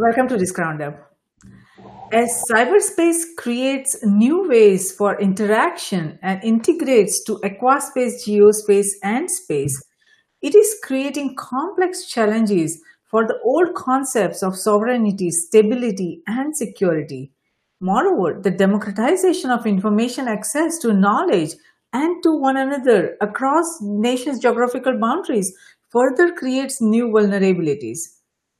Welcome to this roundup. As cyberspace creates new ways for interaction and integrates to aquaspace, geospace, and space, it is creating complex challenges for the old concepts of sovereignty, stability, and security. Moreover, the democratization of information access to knowledge and to one another across nations' geographical boundaries further creates new vulnerabilities.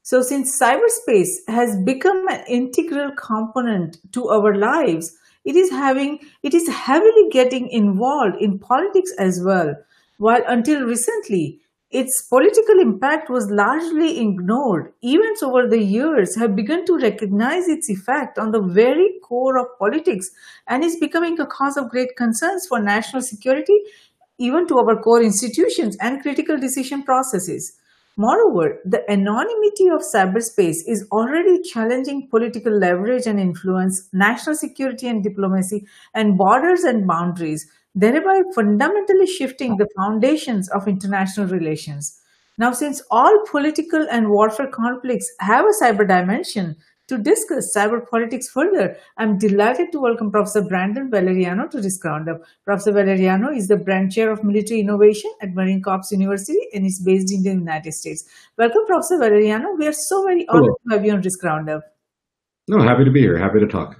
So since cyberspace has become an integral component to our lives, it is having it is heavily getting involved in politics as well. While until recently, its political impact was largely ignored. Events over the years have begun to recognize its effect on the very core of politics and is becoming a cause of great concerns for national security, even to our core institutions and critical decision processes. Moreover, the anonymity of cyberspace is already challenging political leverage and influence, national security and diplomacy, and borders and boundaries, thereby fundamentally shifting the foundations of international relations. Now, since all political and warfare conflicts have a cyber dimension, to discuss cyber politics further, I'm delighted to welcome Professor Brandon Valeriano to this roundup. Professor Valeriano is the Bren chair of military innovation at Marine Corps University and is based in the United States. Welcome, Professor Valeriano. We are so very honored Hello. to have you on this roundup. No, happy to be here. Happy to talk.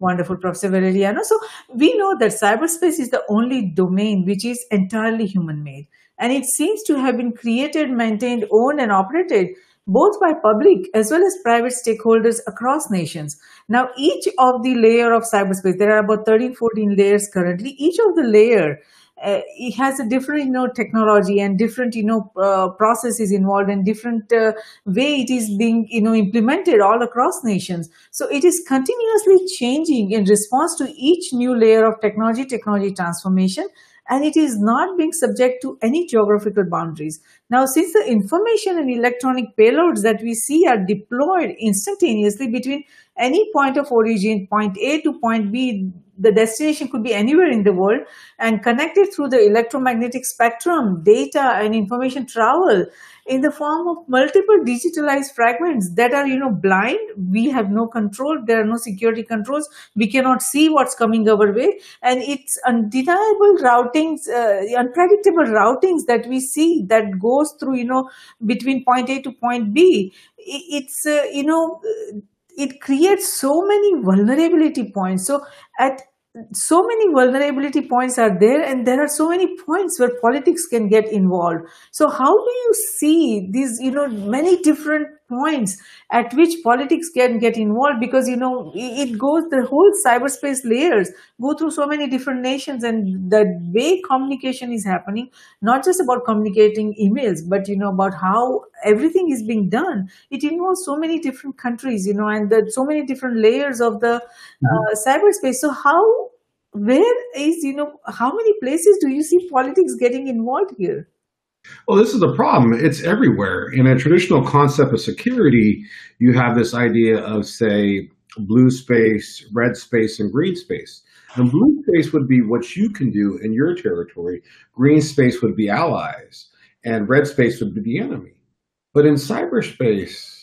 Wonderful, Professor Valeriano. So we know that cyberspace is the only domain which is entirely human-made, and it seems to have been created, maintained, owned, and operated both by public as well as private stakeholders across nations. Now, each of the layer of cyberspace, there are about 13, 14 layers currently. Each of the layer uh, it has a different you know technology and different you know uh, processes involved and different uh, way it is being you know implemented all across nations so it is continuously changing in response to each new layer of technology technology transformation and it is not being subject to any geographical boundaries. Now, since the information and electronic payloads that we see are deployed instantaneously between any point of origin, point A to point B, the destination could be anywhere in the world and connected through the electromagnetic spectrum, data and information travel in the form of multiple digitalized fragments that are, you know, blind. We have no control. There are no security controls. We cannot see what's coming our way. And it's undeniable routings, uh, unpredictable routings that we see that goes through, you know, between point A to point B. It's, uh, you know, it creates so many vulnerability points. So at so many vulnerability points are there and there are so many points where politics can get involved so how do you see these you know many different points at which politics can get involved because you know it goes the whole cyberspace layers go through so many different nations and the way communication is happening not just about communicating emails but you know about how everything is being done. It involves so many different countries you know and the, so many different layers of the uh, cyberspace. So how where is you know how many places do you see politics getting involved here Well, this is the problem. It's everywhere. In a traditional concept of security, you have this idea of, say, blue space, red space, and green space. And blue space would be what you can do in your territory. Green space would be allies, and red space would be the enemy. But in cyberspace,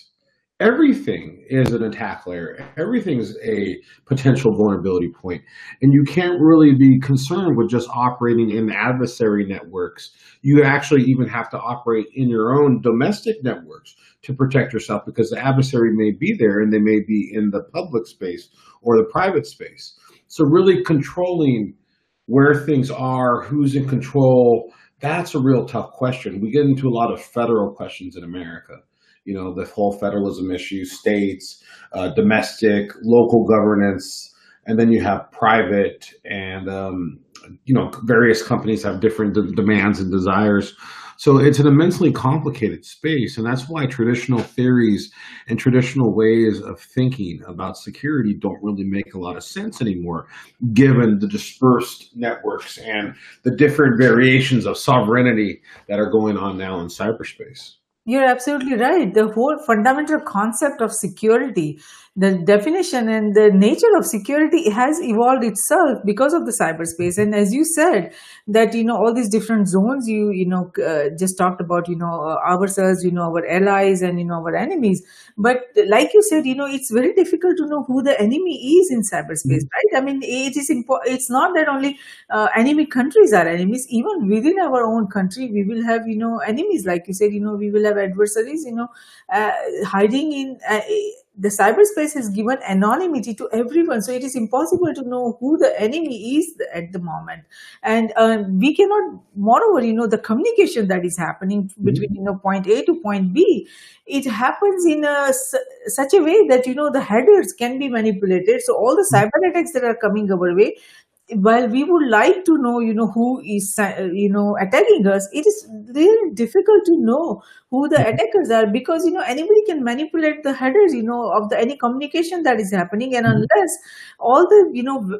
everything is an attack layer. Everything's a potential vulnerability point. And you can't really be concerned with just operating in adversary networks. You actually even have to operate in your own domestic networks to protect yourself because the adversary may be there and they may be in the public space or the private space. So really controlling where things are, who's in control, that's a real tough question. We get into a lot of federal questions in America you know, the whole federalism issue, states, uh, domestic, local governance, and then you have private and, um, you know, various companies have different de- demands and desires. So it's an immensely complicated space. And that's why traditional theories and traditional ways of thinking about security don't really make a lot of sense anymore, given the dispersed networks and the different variations of sovereignty that are going on now in cyberspace. You're absolutely right. The whole fundamental concept of security the definition and the nature of security has evolved itself because of the cyberspace. And as you said, that you know all these different zones you you know uh, just talked about you know uh, ourselves, you know our allies and you know our enemies. But like you said, you know it's very difficult to know who the enemy is in cyberspace, mm-hmm. right? I mean, it is important. It's not that only uh, enemy countries are enemies. Even within our own country, we will have you know enemies. Like you said, you know we will have adversaries. You know, uh, hiding in uh, the cyberspace has given anonymity to everyone. So it is impossible to know who the enemy is at the moment. And uh, we cannot moreover you know the communication that is happening between you know point a to point b it happens in a such a way that you know the headers can be manipulated. So all the cyber attacks that are coming our way while we would like to know, you know, who is, uh, you know, attacking us, it is really difficult to know who the mm-hmm. attackers are because, you know, anybody can manipulate the headers, you know, of the any communication that is happening. And mm-hmm. unless all the, you know,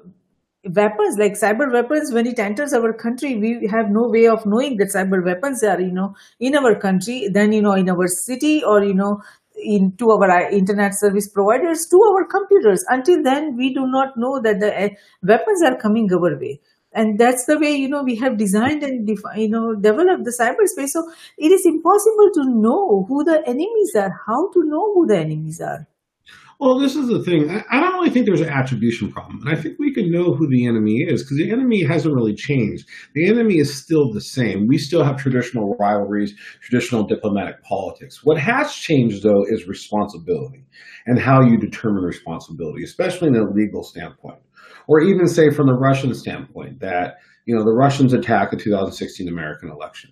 weapons like cyber weapons when it enters our country we have no way of knowing that cyber weapons are you know in our country then you know in our city or you know into our internet service providers to our computers. Until then, we do not know that the uh, weapons are coming our way. And that's the way, you know, we have designed and, you know, developed the cyberspace. So it is impossible to know who the enemies are, how to know who the enemies are. Well, this is the thing. I, don't really think there's an attribution problem. And I think we can know who the enemy is because the enemy hasn't really changed. The enemy is still the same. We still have traditional rivalries, traditional diplomatic politics. What has changed, though, is responsibility and how you determine responsibility, especially in a legal standpoint. Or even say from the Russian standpoint that, you know, the Russians attacked the 2016 American election.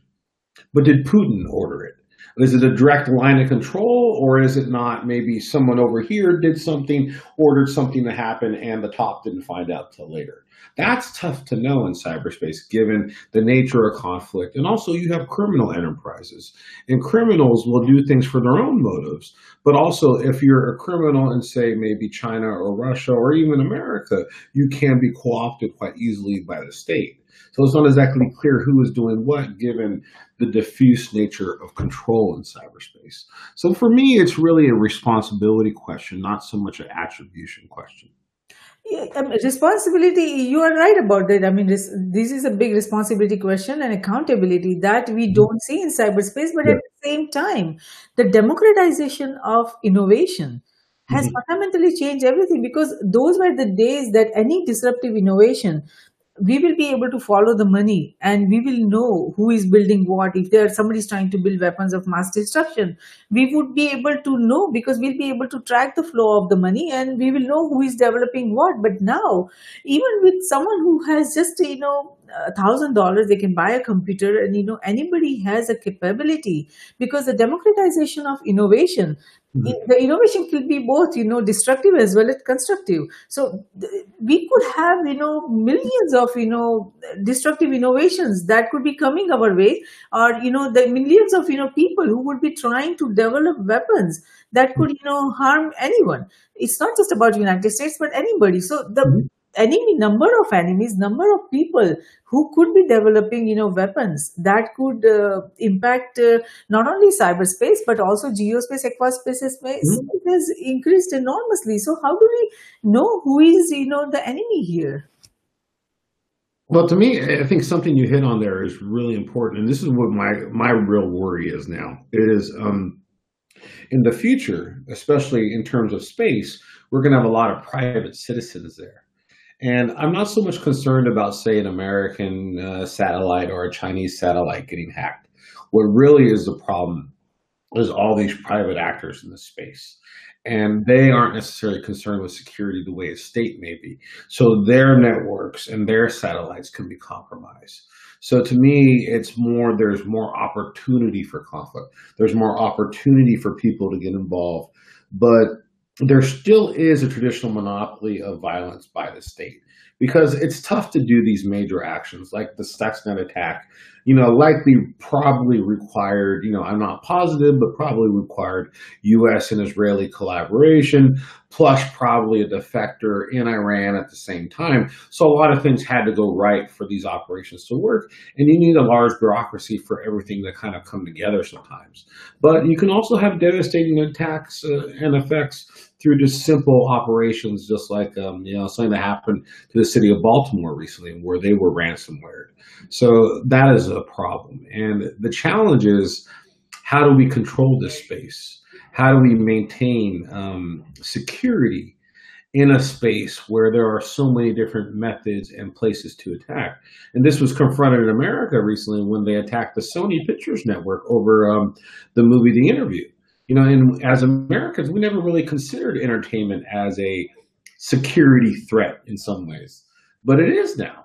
But did Putin order it? Is it a direct line of control, or is it not? Maybe someone over here did something, ordered something to happen, and the top didn't find out till later. That's tough to know in cyberspace, given the nature of conflict. And also, you have criminal enterprises, and criminals will do things for their own motives. But also, if you're a criminal in, say, maybe China or Russia or even America, you can be co opted quite easily by the state. So it's not exactly clear who is doing what given the diffuse nature of control in cyberspace. So for me, it's really a responsibility question, not so much an attribution question. Yeah, um, responsibility, you are right about that. I mean, this, this is a big responsibility question and accountability that we mm-hmm. don't see in cyberspace, but yeah. at the same time, the democratization of innovation has mm-hmm. fundamentally changed everything because those were the days that any disruptive innovation we will be able to follow the money and we will know who is building what. If there somebody is trying to build weapons of mass destruction we would be able to know because we'll be able to track the flow of the money and we will know who is developing what. But now even with someone who has just you know thousand dollars they can buy a computer and you know anybody has a capability because the democratization of innovation Mm-hmm. The innovation could be both, you know, destructive as well as constructive. So th- we could have, you know, millions of, you know, destructive innovations that could be coming our way, or you know, the millions of, you know, people who would be trying to develop weapons that could, you know, harm anyone. It's not just about United States, but anybody. So the mm-hmm enemy number of enemies number of people who could be developing you know weapons that could uh, impact uh, not only cyberspace but also geospace aquaspace space mm-hmm. has increased enormously so how do we know who is you know the enemy here well, to me, I think something you hit on there is really important, and this is what my my real worry is now. It is um, in the future, especially in terms of space, we're going to have a lot of private citizens there and I'm not so much concerned about, say, an American uh, satellite or a Chinese satellite getting hacked. What really is the problem is all these private actors in the space. And they aren't necessarily concerned with security the way a state may be. So their networks and their satellites can be compromised. So to me, it's more, there's more opportunity for conflict. There's more opportunity for people to get involved. But there still is a traditional monopoly of violence by the state because it's tough to do these major actions like the Stuxnet attack, you know, likely probably required, you know, I'm not positive, but probably required US and Israeli collaboration, plus probably a defector in Iran at the same time. So a lot of things had to go right for these operations to work. And you need a large bureaucracy for everything to kind of come together sometimes. But you can also have devastating attacks uh, and effects through just simple operations, just like um, you know something that happened to the city of Baltimore recently, where they were ransomware. So that is a problem, and the challenge is how do we control this space? How do we maintain um, security in a space where there are so many different methods and places to attack. And this was confronted in America recently when they attacked the Sony Pictures Network over um, the movie The Interview. You know, and as Americans, we never really considered entertainment as a security threat in some ways, but it is now.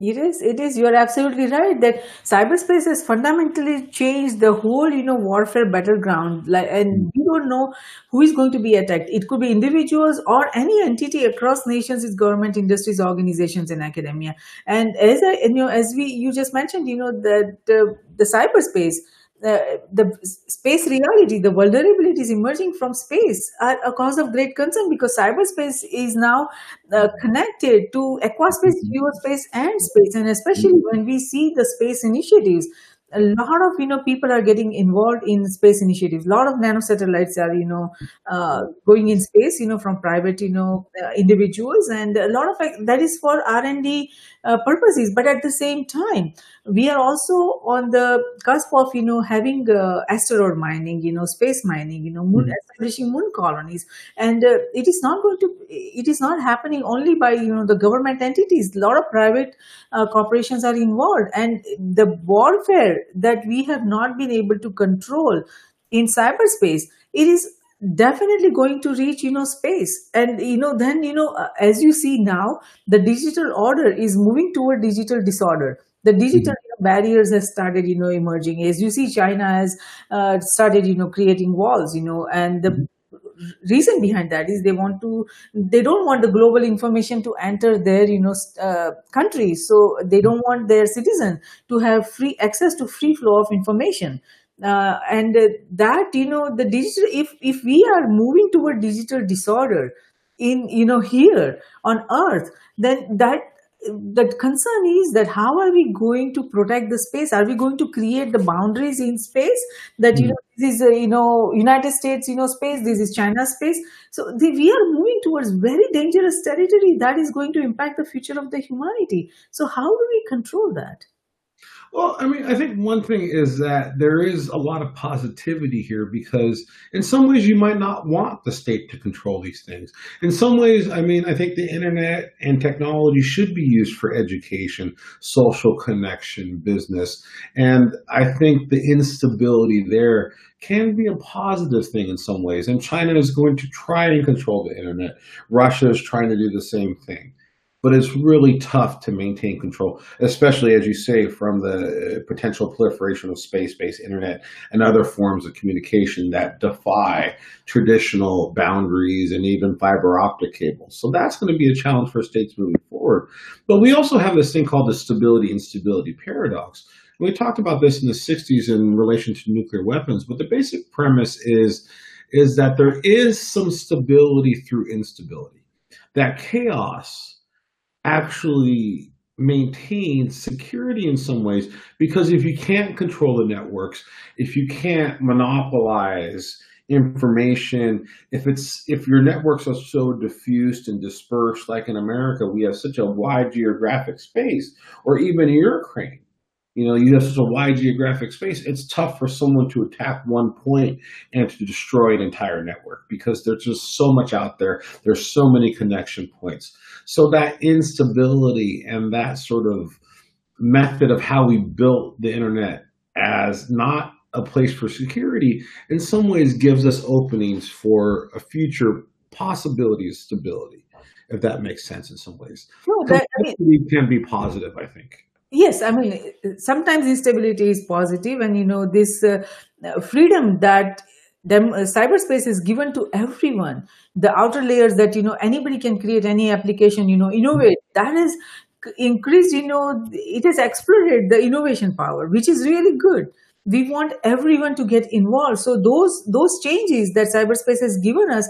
It is, it is. You are absolutely right that cyberspace has fundamentally changed the whole, you know, warfare battleground. Like, and you don't know who is going to be attacked. It could be individuals or any entity across nations, its government, industries, organizations, and academia. And as I, you know, as we you just mentioned, you know, that uh, the cyberspace the space reality, the vulnerabilities emerging from space are a cause of great concern because cyberspace is now uh, connected to aquaspace, geospace, and space. And especially when we see the space initiatives, a lot of you know people are getting involved in space initiatives. A lot of nanosatellites are you know uh, going in space, you know, from private you know uh, individuals, and a lot of that is for R and D uh, purposes. But at the same time, we are also on the cusp of you know having uh, asteroid mining, you know, space mining, you know, moon, mm-hmm. establishing moon colonies, and uh, it is not going to. It is not happening only by you know the government entities. A lot of private uh, corporations are involved, and the warfare that we have not been able to control in cyberspace, it is definitely going to reach you know space. And you know then you know uh, as you see now the digital order is moving toward digital disorder. The digital mm-hmm. barriers have started you know emerging. As you see china has uh, started you know creating walls you know and the mm-hmm reason behind that is they want to they don't want the global information to enter their you know uh, country. So they don't want their citizen to have free access to free flow of information uh, and uh, that you know the digital if if we are moving toward digital disorder in you know here on earth then that the concern is that how are we going to protect the space? Are we going to create the boundaries in space that you hmm. know this is uh, you know united states you know space this is china space? So the, we are moving towards very dangerous territory that is going to impact the future of the humanity. So how do we control that well, I mean, I think one thing is that there is a lot of positivity here because in some ways you might not want the state to control these things. In some ways, I mean, I think the internet and technology should be used for education, social connection, business. And I think the instability there can be a positive thing in some ways. And China is going to try and control the internet. Russia is trying to do the same thing but it's really tough to maintain control, especially as you say, from the uh, potential proliferation of space-based internet and other forms of communication that defy traditional boundaries and even fiber optic cables. So that's going to be a challenge for states moving forward. But we also have this thing called the stability instability paradox. We talked about this in the 60s in relation to nuclear weapons, but the basic premise is, is that there is some stability through instability. That chaos actually maintain security in some ways because if you can't control the networks if you can't monopolize information if it's if your networks are so diffused and dispersed like in america we have such a wide geographic space or even in ukraine you know, you have such a wide geographic space, it's tough for someone to attack one point and to destroy an entire network because there's just so much out there. There's so many connection points. So that instability and that sort of method of how we built the internet as not a place for security in some ways gives us openings for a future possibility of stability, if that makes sense in some ways. No, that, I mean, can be positive, I think yes i mean sometimes instability is positive and you know this uh, freedom that them, uh, cyberspace is given to everyone. The outer layers that you know anybody can create any application you know innovate. That is increased you know it has exploded the innovation power which is really good. We want everyone to get involved. So those those changes that cyberspace has given us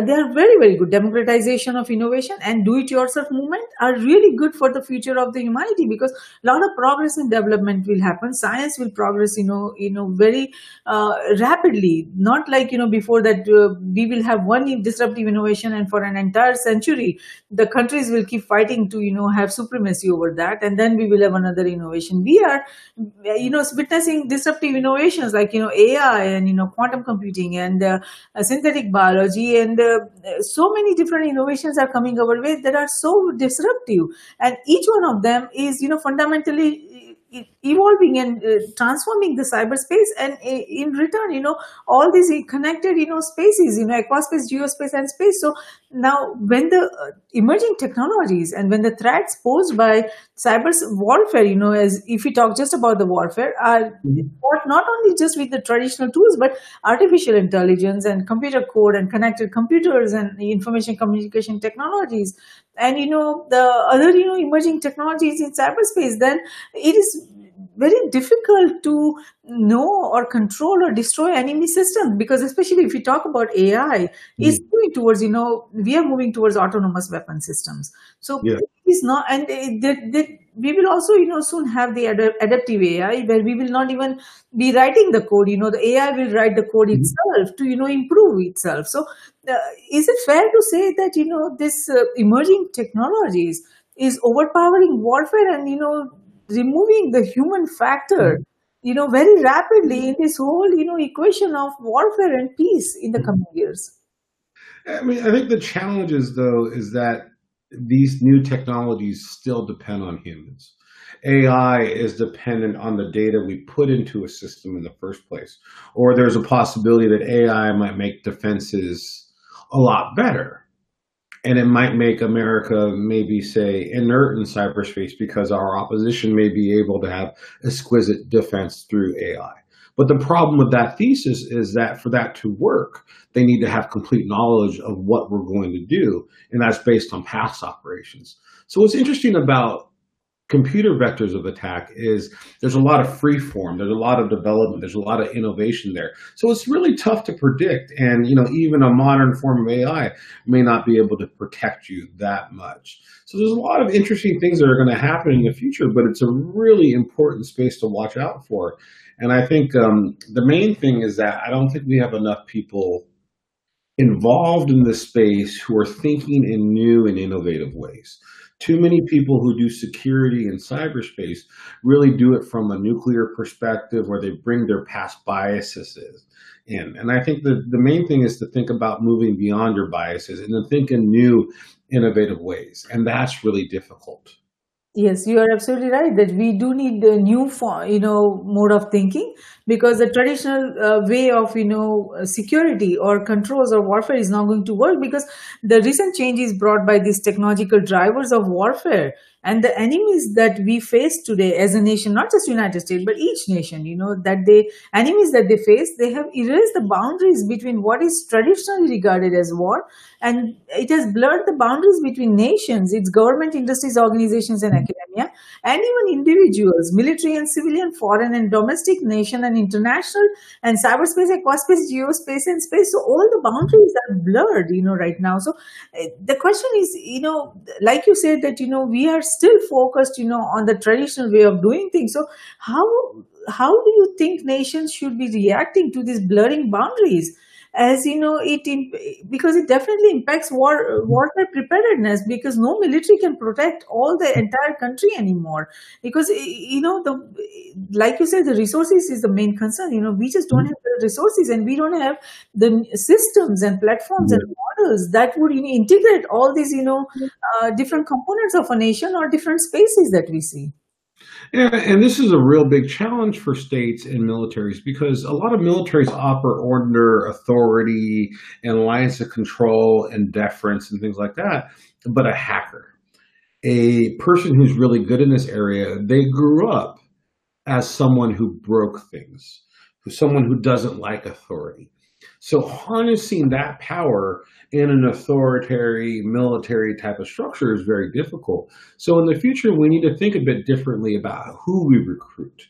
they are very very good. Democratization of innovation and do it yourself movement are really good for the future of the humanity because a lot of progress and development will happen. Science will progress you know you know very uh, rapidly. Not like you know before that uh, we will have one disruptive innovation and for an entire century the countries will keep fighting to you know have supremacy over that. And then we will have another innovation. We are you know witnessing disruptive innovations like you know ai and you know quantum computing and uh, synthetic biology and so many different innovations are coming our way that are so disruptive. And each one of them is you know fundamentally evolving and uh, transforming the cyberspace. And uh, in return you know all these connected you know spaces you know aquaspace geospace and space. So now when the uh, emerging technologies and when the threats posed by cyber warfare you know as if we talk just about the warfare are mm-hmm. not only just with the traditional tools but artificial intelligence and computer code and connected computers and information communication technologies and you know the other you know emerging technologies in cyberspace then it is very difficult to know or control or destroy enemy systems because especially if we talk about ai mm. is moving towards you know we are moving towards autonomous weapon systems so yeah. it's not and they, they, we will also you know soon have the ad- adaptive ai where we will not even be writing the code you know the ai will write the code mm. itself to you know improve itself so uh, is it fair to say that you know this uh, emerging technologies is overpowering warfare and you know removing the human factor mm. you know very rapidly in this whole you know equation of warfare and peace in the mm. coming years i mean i think the challenge is though is that these new technologies still depend on humans AI is dependent on the data we put into a system in the first place. Or there's a possibility that AI might make defenses a lot better and it might make America maybe say inert in cyberspace because our opposition may be able to have exquisite defense through AI. But the problem with that thesis is that for that to work, they need to have complete knowledge of what we're going to do, and that's based on past operations. So what's interesting about computer vectors of attack is there's a lot of free form there's a lot of development there's a lot of innovation there. So it's really tough to predict and you know even a modern form of ai may not be able to protect you that much. So there's a lot of interesting things that are going to happen in the future but it's a really important space to watch out for. And i think um, the main thing is that i don't think we have enough people involved in this space who are thinking in new and innovative ways too many people who do security in cyberspace really do it from a nuclear perspective where they bring their past biases in. And I think the, the main thing is to think about moving beyond your biases and to think in new, innovative ways. And that's really difficult. Yes, you are absolutely right that we do need a new, you know, mode of thinking because the traditional uh, way of, you know, security or controls or warfare is not going to work because the recent changes brought by these technological drivers of warfare and the enemies that we face today as a nation not just united states but each nation you know that they enemies that they face they have erased the boundaries between what is traditionally regarded as war and it has blurred the boundaries between nations. Its government industries organizations and academia and even individuals military and civilian foreign and domestic nation and international and cyberspace aquaspace geospace and space so all the boundaries are blurred you know right now so eh, the question is you know like you said that you know we are still focused, you know, on the traditional way of doing things. So how how do you think nations should be reacting to these blurring boundaries? As you know, it because it definitely impacts war warfare preparedness because no military can protect all the entire country anymore. Because you know the like you said, the resources is the main concern. You know, we just don't have the resources and we don't have the systems and platforms and models that would you know, integrate all these you know uh, different components of a nation or different spaces that we see. Yeah, and this is a real big challenge for states and militaries because a lot of militaries operate under authority and alliance of control and deference and things like that. But a hacker, a person who's really good in this area, they grew up as someone who broke things, someone who doesn't like authority. So harnessing that power in an authoritarian military type of structure is very difficult. So in the future, we need to think a bit differently about who we recruit,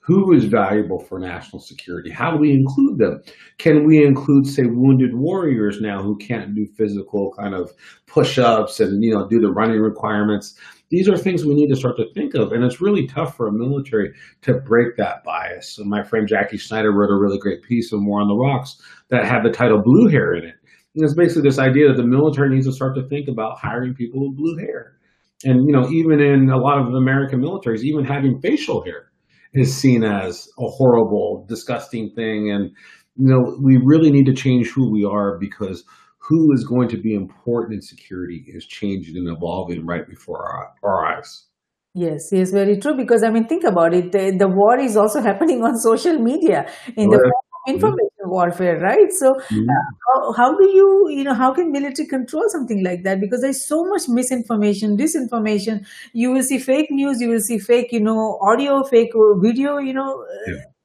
who is valuable for national security? How do we include them? Can we include, say, wounded warriors now who can't do physical kind of push-ups and you know do the running requirements? These are things we need to start to think of, and it's really tough for a military to break that bias. So my friend Jackie Schneider wrote a really great piece of War on the Rocks that had the title "Blue Hair" in it. And it's basically this idea that the military needs to start to think about hiring people with blue hair. And you know, even in a lot of American militaries, even having facial hair is seen as a horrible, disgusting thing. And, you know, we really need to change who we are because who is going to be important in security is changing and evolving right before our, our eyes. Yes, yes, very true. Because I mean, think about it. The, the war is also happening on social media in the form of information mm-hmm. warfare, right? So, mm-hmm. uh, how, how do you, you know, how can military control something like that? Because there's so much misinformation, disinformation. You will see fake news. You will see fake, you know, audio, fake video. You know, yeah it's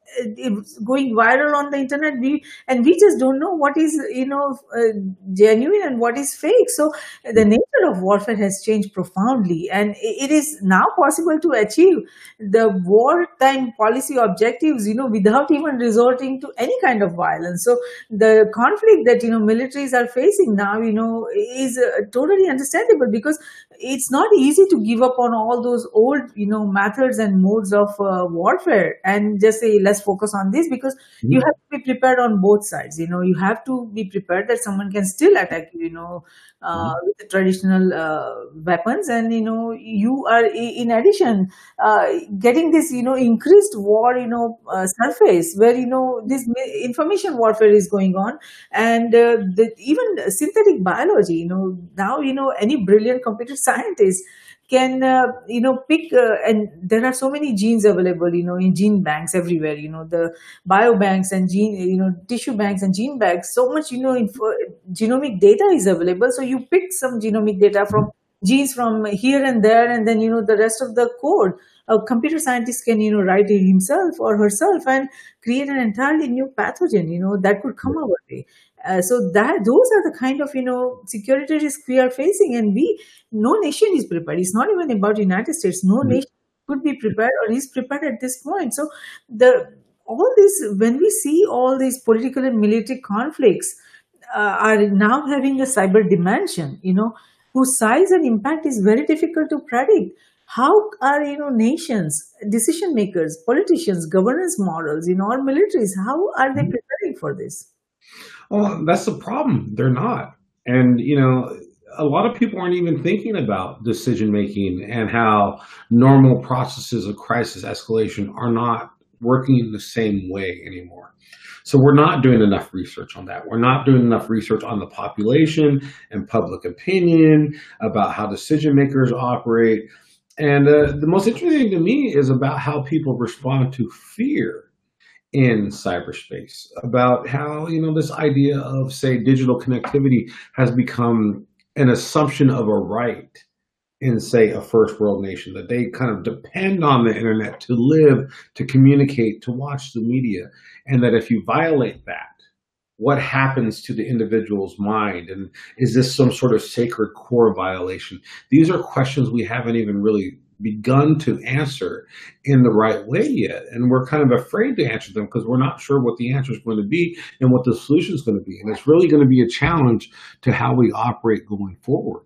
going viral on the internet we and we just don't know what is you know uh, genuine and what is fake so the hmm. nature of warfare has changed profoundly and it is now possible to achieve the wartime policy objectives you know without even resorting to any kind of violence so the conflict that you know militaries are facing now you know is uh, totally understandable because it's not easy to give up on all those old you know methods and modes of uh, warfare and just say let's focus on this because mm-hmm. you have to be prepared on both sides you know you have to be prepared that someone can still attack you you know uh, mm-hmm. with the traditional uh, weapons and you know you are in addition uh, getting this you know increased war you know uh, surface where you know this information warfare is going on and uh, the, even synthetic biology you know now you know any brilliant computer scientist can uh, you know pick uh, and there are so many genes available you know in gene banks everywhere you know the biobanks and gene you know tissue banks and gene banks so much you know info, genomic data is available. So you pick some genomic data from genes from here and there and then you know the rest of the code. A computer scientist can you know write it himself or herself and create an entirely new pathogen you know that could come our way uh, so that those are the kind of you know security risks we are facing and we no nation is prepared. It's not even about united states. No mm-hmm. nation could be prepared or is prepared at this point. So the all this when we see all these political and military conflicts uh, are now having a cyber dimension you know whose size and impact is very difficult to predict. How are you know nations decision makers politicians governance models in all militaries how are they mm-hmm. preparing for this well that's the problem they're not and you know a lot of people aren't even thinking about decision making and how normal processes of crisis escalation are not working in the same way anymore so we're not doing enough research on that. We're not doing enough research on the population and public opinion about how decision makers operate. And uh, the most interesting to me is about how people respond to fear in cyberspace, about how, you know, this idea of, say, digital connectivity has become an assumption of a right in, say, a first world nation, that they kind of depend on the internet to live, to communicate, to watch the media, and that if you violate that, what happens to the individual's mind? And is this some sort of sacred core violation? These are questions we haven't even really begun to answer in the right way yet and we're kind of afraid to answer them because we're not sure what the answer is going to be and what the solution is going to be and it's really going to be a challenge to how we operate going forward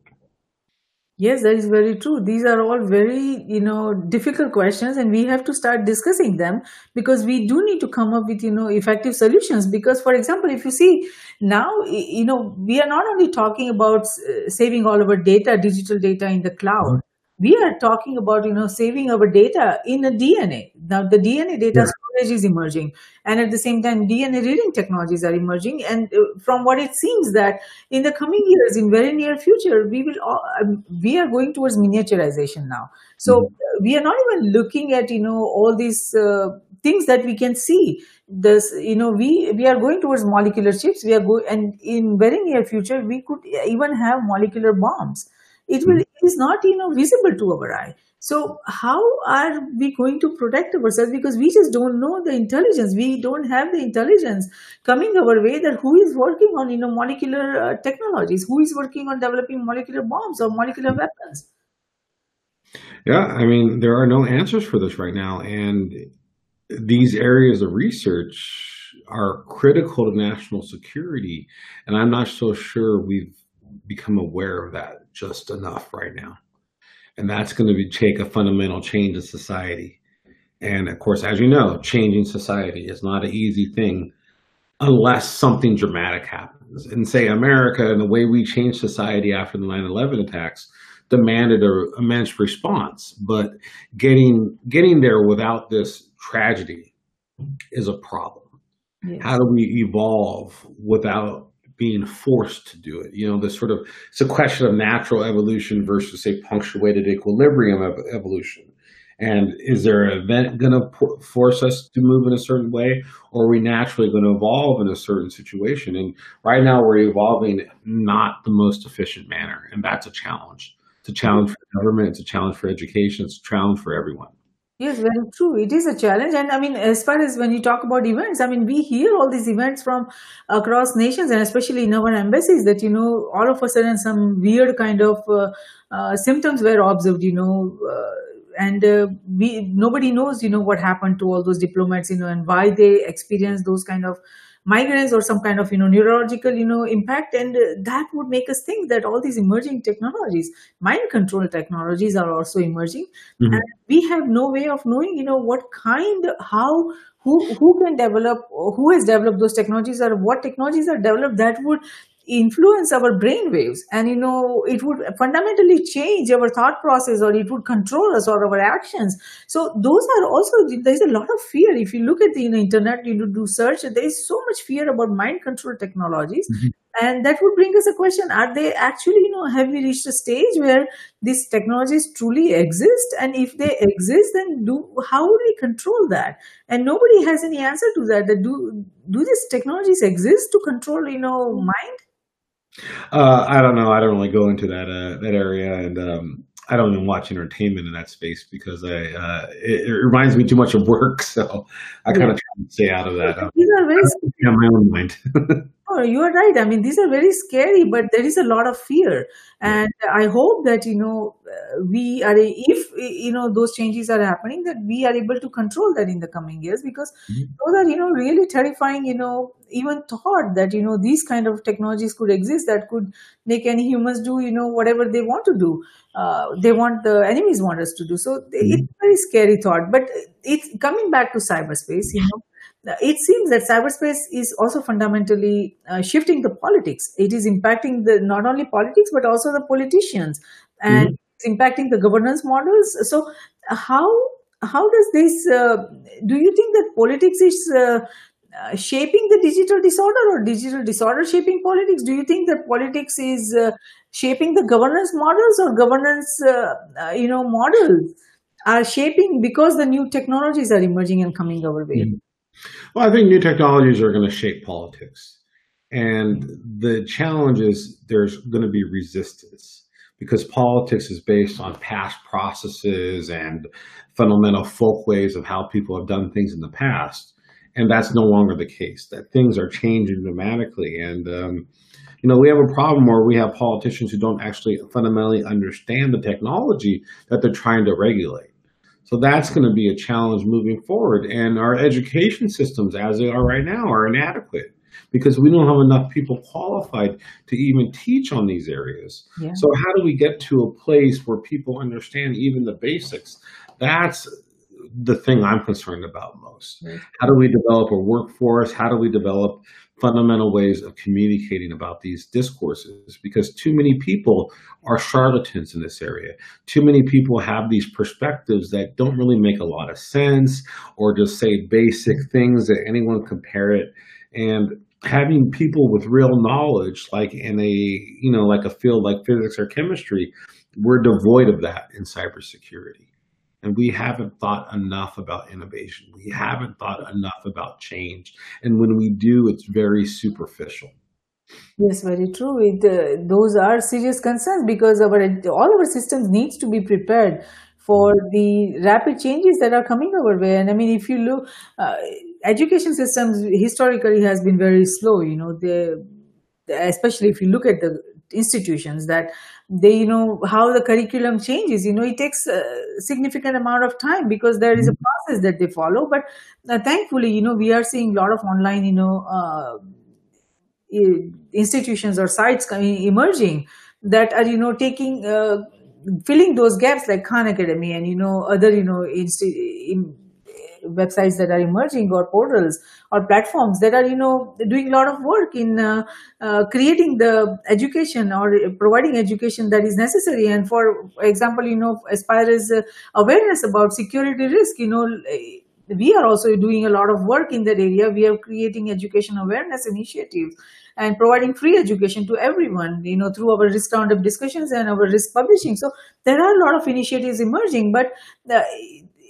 Yes, that is very true. These are all very, you know, difficult questions and we have to start discussing them because we do need to come up with, you know, effective solutions. Because, for example, if you see now, you know, we are not only talking about uh, saving all of our data, digital data in the cloud, we are talking about you know saving our data in a dna now the dna data yeah. storage is emerging and at the same time dna reading technologies are emerging. And uh, from what it seems that in the coming years in very near future we will uh, we are going towards miniaturization now. So mm-hmm. we are not even looking at you know all these uh, things that we can see. This you know we we are going towards molecular chips. We are going and in very near future we could even have molecular bombs. It will is not you know visible to our eye. So how are we going to protect ourselves? Because we just don't know the intelligence. We don't have the intelligence coming our way that who is working on you know molecular uh, technologies who is working on developing molecular bombs or molecular weapons. Yeah i mean there are no answers for this right now and these areas of research are critical to national security, and I'm not so sure we've become aware of that just enough right now. And that's going to be, take a fundamental change in society. And of course, as you know, changing society is not an easy thing unless something dramatic happens. And say America and the way we changed society after the 9/11 attacks demanded a immense response. But getting getting there without this tragedy is a problem. Yes. How do we evolve without being forced to do it? You know, this sort of it's a question of natural evolution versus say punctuated equilibrium of evolution. And is there an event going to force us to move in a certain way, or are we naturally going to evolve in a certain situation? And right now, we're evolving not the most efficient manner, and that's a challenge. It's a challenge for government. It's a challenge for education. It's a challenge for everyone. Yes, very true. It is a challenge. And I mean, as far as when you talk about events, I mean, we hear all these events from across nations and especially in our embassies that, you know, all of a sudden some weird kind of uh, uh, symptoms were observed, you know, uh, and uh, we nobody knows you know what happened to all those diplomats you know and why they experienced those kind of migraines or some kind of you know neurological you know impact and uh, that would make us think that all these emerging technologies mind control technologies are also emerging mm-hmm. and we have no way of knowing you know what kind how who who can develop who has developed those technologies or what technologies are developed that would influence our brain waves. And you know it would fundamentally change our thought process or it would control us or our actions. So those are also there's a lot of fear. If you look at the you know, internet you do search there is so much fear about mind control technologies. Mm-hmm. and that would bring us a question are they actually you know have we reached a stage where these technologies truly exist? And if they exist then do how do we control that? And nobody has any answer to that, that do do these technologies exist to control you know mind uh, I don't know. I don't really go into that uh, that area, and um, I don't even watch entertainment in that space because I uh, it, it, reminds me too much of work. So I kind of try to stay out of that. These are very scary. my own mind. oh, you are right. I mean, these are very scary, but there is a lot of fear, and I hope that you know we are if you know those changes are happening that we are able to control that in the coming years because mm-hmm. those are you know really terrifying you know even thought that you know these kind of technologies could exist that could make any humans do you know whatever they want to do uh, they want the enemies want us to do so mm-hmm. it's a very scary thought but it's coming back to cyberspace you know it seems that cyberspace is also fundamentally uh, shifting the politics. It is impacting the not only politics but also the politicians, and mm-hmm impacting the governance models. So how how does this? Uh, do you think that politics is uh, uh, shaping the digital disorder or digital disorder shaping politics? Do you think that politics is uh, shaping the governance models or governance, uh, uh, you know, models are shaping because the new technologies are emerging and coming our way? Mm-hmm. Well, I think new technologies are going to shape politics. And the challenge is there's going to be resistance because politics is based on past processes and fundamental folkways of how people have done things in the past. And that's no longer the case, that things are changing dramatically. And, um, you know, we have a problem where we have politicians who don't actually fundamentally understand the technology that they're trying to regulate. So that's going to be a challenge moving forward. And our education systems, as they are right now, are inadequate because we don't have enough people qualified to even teach on these areas. Yeah. So how do we get to a place where people understand even the basics? That's the thing I'm concerned about most. Right. How do we develop a workforce? How do we develop fundamental ways of communicating about these discourses? Because too many people are charlatans in this area. Too many people have these perspectives that don't really make a lot of sense or just say basic things that anyone can parrot. And having people with real knowledge, like in a you know like a field like physics or chemistry, we're devoid of that in cybersecurity. And we haven't thought enough about innovation. We haven't thought enough about change. And when we do, it's very superficial. Yes, very true. It, uh, those are serious concerns because our all our systems needs to be prepared for the rapid changes that are coming our way. And I mean, if you look, uh, education systems historically has been very slow. You know, especially if you look at the institutions that they you know how the curriculum changes. You know it takes a significant amount of time because there is a process that they follow. But uh, thankfully you know we are seeing a lot of online you know uh, institutions or sites coming emerging that are you know taking uh, filling those gaps like khan academy and you know other you know in websites that are emerging or portals or platforms that are you know doing a lot of work in uh, uh, creating the education or providing education that is necessary. And for example you know as far as uh, awareness about security risk you know we are also doing a lot of work in that area. We are creating education awareness initiatives and providing free education to everyone you know through our risk roundup discussions and our risk publishing. So there are a lot of initiatives emerging but the,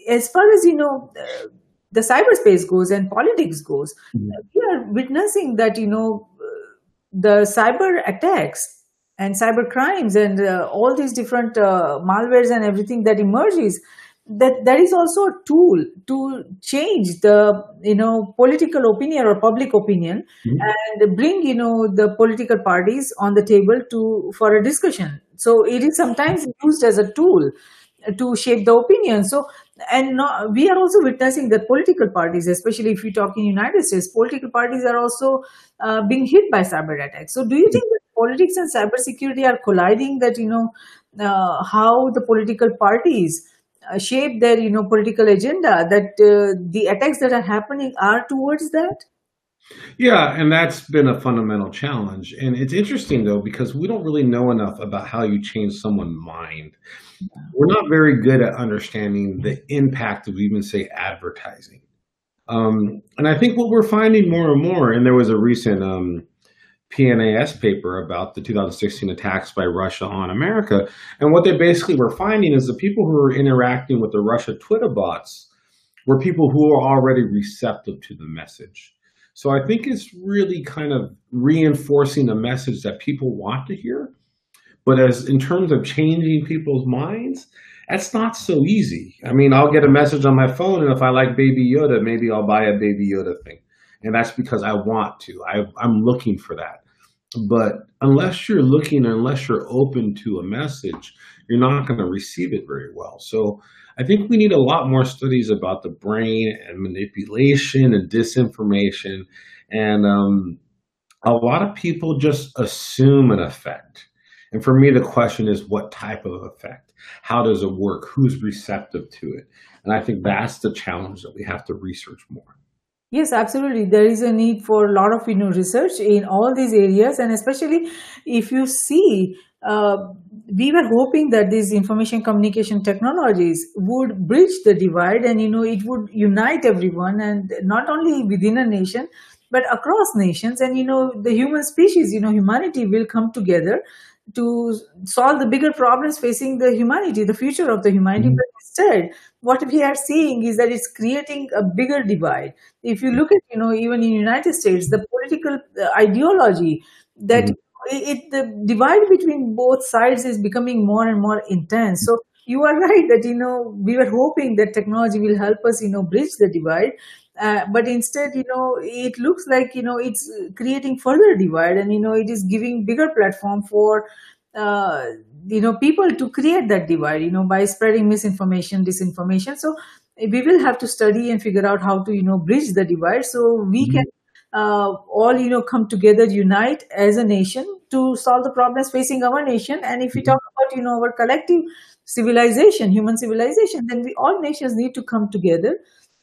as far as you know the, the cyberspace goes and politics goes mm-hmm. we are witnessing that you know the cyber attacks and cyber crimes and uh, all these different uh, malwares and everything that emerges that that is also a tool to change the you know political opinion or public opinion mm-hmm. and bring you know the political parties on the table to for a discussion so it is sometimes used as a tool to shape the opinion so and not, we are also witnessing that political parties especially if we talk in united states political parties are also uh, being hit by cyber attacks. So do you think that politics and cybersecurity are colliding that you know uh, how the political parties uh, shape their you know political agenda that uh, the attacks that are happening are towards that? Yeah and that's been a fundamental challenge. And it's interesting though because we don't really know enough about how you change someone's mind we're not very good at understanding the impact of even say advertising um, and i think what we're finding more and more and there was a recent um, PNAS paper about the 2016 attacks by Russia on America. And what they basically were finding is the people who were interacting with the Russia Twitter bots were people who were already receptive to the message. So I think it's really kind of reinforcing the message that people want to hear. But as in terms of changing people's minds, that's not so easy. I mean, I'll get a message on my phone, and if I like Baby Yoda, maybe I'll buy a Baby Yoda thing and that's because I want to. I, I'm looking for that. But unless you're looking, unless you're open to a message, you're not going to receive it very well. So I think we need a lot more studies about the brain and manipulation and disinformation. And um, a lot of people just assume an effect. And for me, the question is what type of effect? How does it work? Who's receptive to it? And I think that's the challenge that we have to research more. Yes, absolutely. There is a need for a lot of you know research in all these areas, and especially if you see, uh, we were hoping that these information communication technologies would bridge the divide, and you know it would unite everyone, and not only within a nation, but across nations, and you know the human species, you know humanity will come together to solve the bigger problems facing the humanity, the future of the humanity. Mm-hmm. But instead, what we are seeing is that it's creating a bigger divide. If you look at, you know, even in United States, the political uh, ideology that mm-hmm. it, the divide between both sides is becoming more and more intense. So you are right that you know we were hoping that technology will help us you know bridge the divide uh, but instead you know it looks like you know it's creating further divide and you know it is giving bigger platform for uh, you know people to create that divide you know by spreading misinformation disinformation so we will have to study and figure out how to you know bridge the divide so we mm-hmm. can uh, all you know come together unite as a nation to solve the problems facing our nation and if we mm-hmm. talk about you know our collective civilization human civilization then we all nations need to come together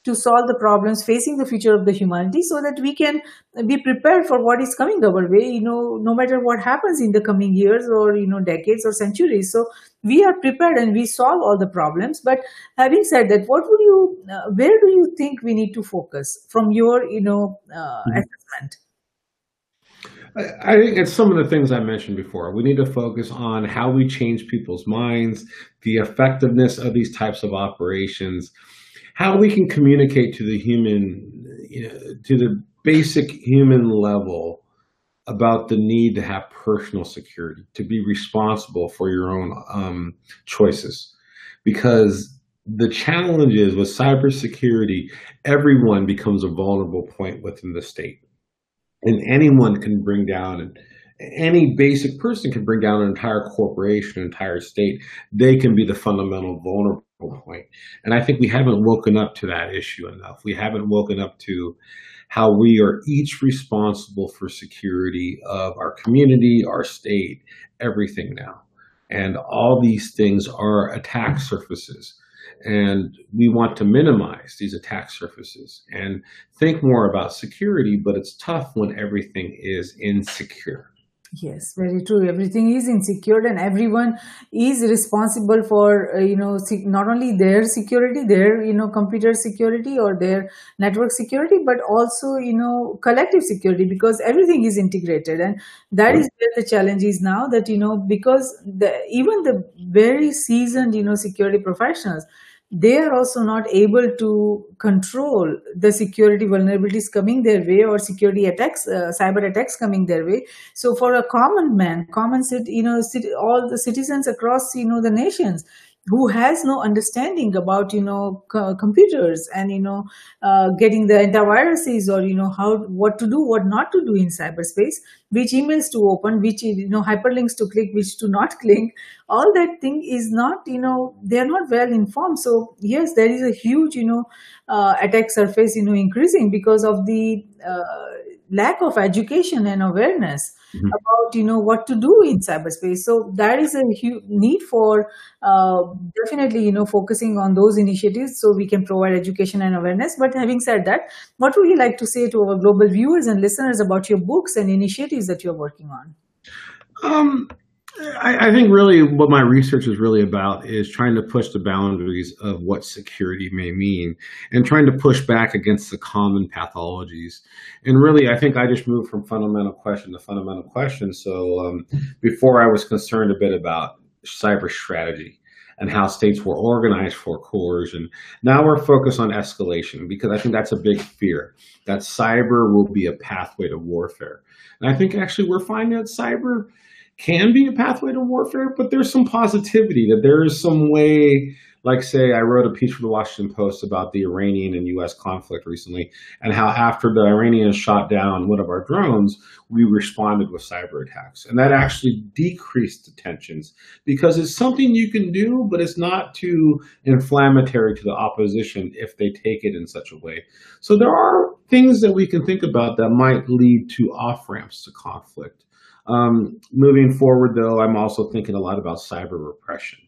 to solve the problems facing the future of the humanity so that we can be prepared for what is coming our way you know no matter what happens in the coming years or you know decades or centuries so we are prepared and we solve all the problems but having said that what would you uh, where do you think we need to focus from your you know uh, mm-hmm. assessment I think it's some of the things I mentioned before. We need to focus on how we change people's minds, the effectiveness of these types of operations, how we can communicate to the human, you know, to the basic human level about the need to have personal security, to be responsible for your own um, choices. Because the challenge is with cybersecurity, everyone becomes a vulnerable point within the state. And anyone can bring down and, any basic person can bring down an entire corporation, an entire state. They can be the fundamental vulnerable point. And I think we haven't woken up to that issue enough. We haven't woken up to how we are each responsible for security of our community, our state, everything now. And all these things are attack surfaces. And we want to minimize these attack surfaces and think more about security, but it's tough when everything is insecure. Yes, very true. Everything is insecure, and everyone is responsible for uh, you know not only their security, their you know computer security or their network security, but also you know collective security because everything is integrated, and that is where the challenge is now. That you know because the even the very seasoned you know security professionals they are also not able to control the security vulnerabilities coming their way or security attacks uh, cyber attacks coming their way. So for a common man common you know all the citizens across you know the nations who has no understanding about you know c- computers and you know uh, getting the antiviruses or you know how what to do what not to do in cyberspace which emails to open which you know hyperlinks to click which to not click. All that thing is not you know they are not well informed. So yes there is a huge you know uh, attack surface you know increasing because of the uh, lack of education and awareness mm-hmm. about you know what to do in cyberspace. So that is a huge need for uh, definitely you know focusing on those initiatives so we can provide education and awareness. But having said that what would you like to say to our global viewers and listeners about your books and initiatives that you're working on? Um, I, I, think really what my research is really about is trying to push the boundaries of what security may mean and trying to push back against the common pathologies. And really, I think I just moved from fundamental question to fundamental question. So um, before I was concerned a bit about cyber strategy and how states were organized for coercion. Now we're focused on escalation because I think that's a big fear that cyber will be a pathway to warfare. And I think actually we're finding that cyber can be a pathway to warfare, but there's some positivity that there is some way, like say, I wrote a piece for the Washington Post about the Iranian and US conflict recently, and how after the Iranians shot down one of our drones, we responded with cyber attacks. And that actually decreased the tensions because it's something you can do, but it's not too inflammatory to the opposition if they take it in such a way. So there are things that we can think about that might lead to off ramps to conflict. Um, moving forward, though, I'm also thinking a lot about cyber repression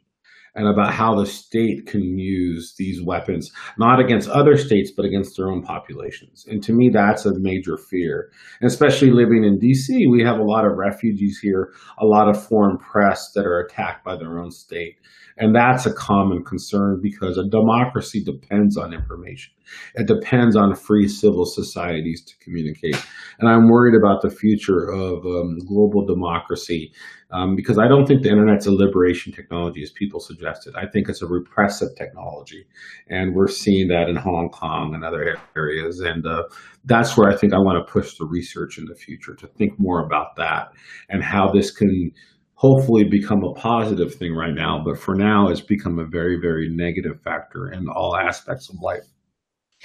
and about how the state can use these weapons, not against other states, but against their own populations. And to me, that's a major fear. And especially living in DC, we have a lot of refugees here, a lot of foreign press that are attacked by their own state. And that's a common concern because a democracy depends on information. It depends on free civil societies to communicate. And I'm worried about the future of um, global democracy um, because I don't think the internet's a liberation technology as people suggested. I think it's a repressive technology. And we're seeing that in Hong Kong and other areas. And uh, that's where I think I want to push the research in the future to think more about that and how this can hopefully become a positive thing right now. But for now, it's become a very, very negative factor in all aspects of life.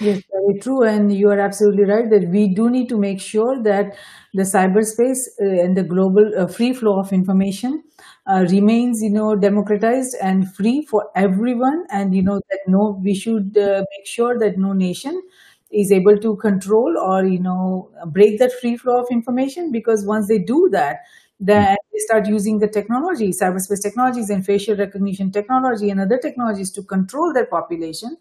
Yes, very true. And you are absolutely right that we do need to make sure that the cyberspace uh, and the global uh, free flow of information uh, remains, you know, democratized and free for everyone. And, you know, that no, we should uh, make sure that no nation is able to control or, you know, break that free flow of information because once they do that, then they start using the technology, cyberspace technologies and facial recognition technology and other technologies to control their population,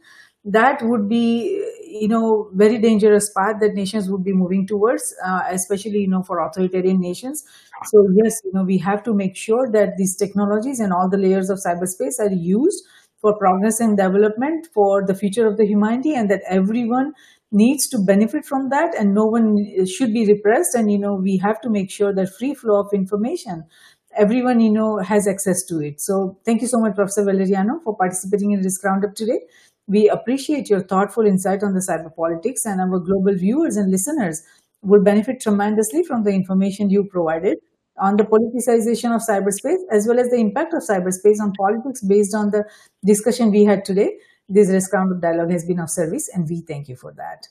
that would be, you know, very dangerous path that nations would be moving towards, uh, especially, you know, for authoritarian nations. So yes, you know, we have to make sure that these technologies and all the layers of cyberspace are used for progress and development for the future of the humanity and that everyone needs to benefit from that and no one should be repressed. And you know we have to make sure that free flow of information everyone you know has access to it. So thank you so much professor valeriano for participating in this roundup today we appreciate your thoughtful insight on the cyber politics and our global viewers and listeners will benefit tremendously from the information you provided on the politicization of cyberspace as well as the impact of cyberspace on politics based on the discussion we had today this risk roundup dialogue has been of service and we thank you for that.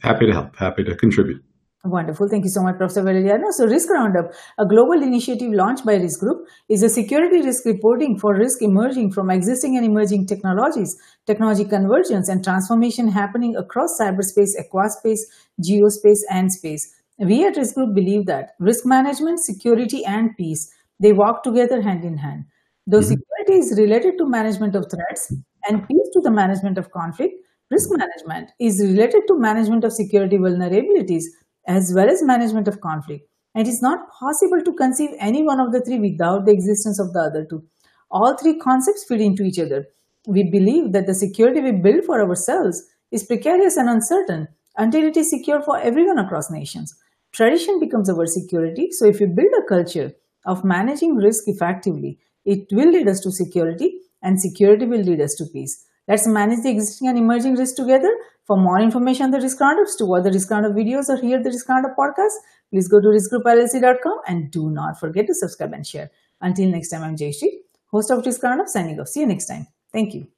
Happy to help, happy to contribute. Wonderful. Thank you so much, Professor Valeriano. So, Risk Roundup, a global initiative launched by Risk Group, is a security risk reporting for risk emerging from existing and emerging technologies, technology convergence, and transformation happening across cyberspace, aquaspace, geospace, and space. We at Risk Group believe that risk management, security, and peace they walk together hand in hand. Though mm-hmm. security is related to management of threats and peace to the management of conflict, risk management is related to management of security vulnerabilities as well as management of conflict. And it is not possible to conceive any one of the three without the existence of the other two. All three concepts feed into each other. We believe that the security we build for ourselves is precarious and uncertain until it is secure for everyone across nations. Tradition becomes our security, so if we build a culture of managing risk effectively, it will lead us to security, and security will lead us to peace. Let's manage the existing and emerging risks together. For more information on the risk roundups, to watch the risk roundup videos or hear the risk roundup podcast, please go to riskgroupllc.com and do not forget to subscribe and share. Until next time, I'm Jayashree, host of Risk Roundup, signing off. See you next time. Thank you.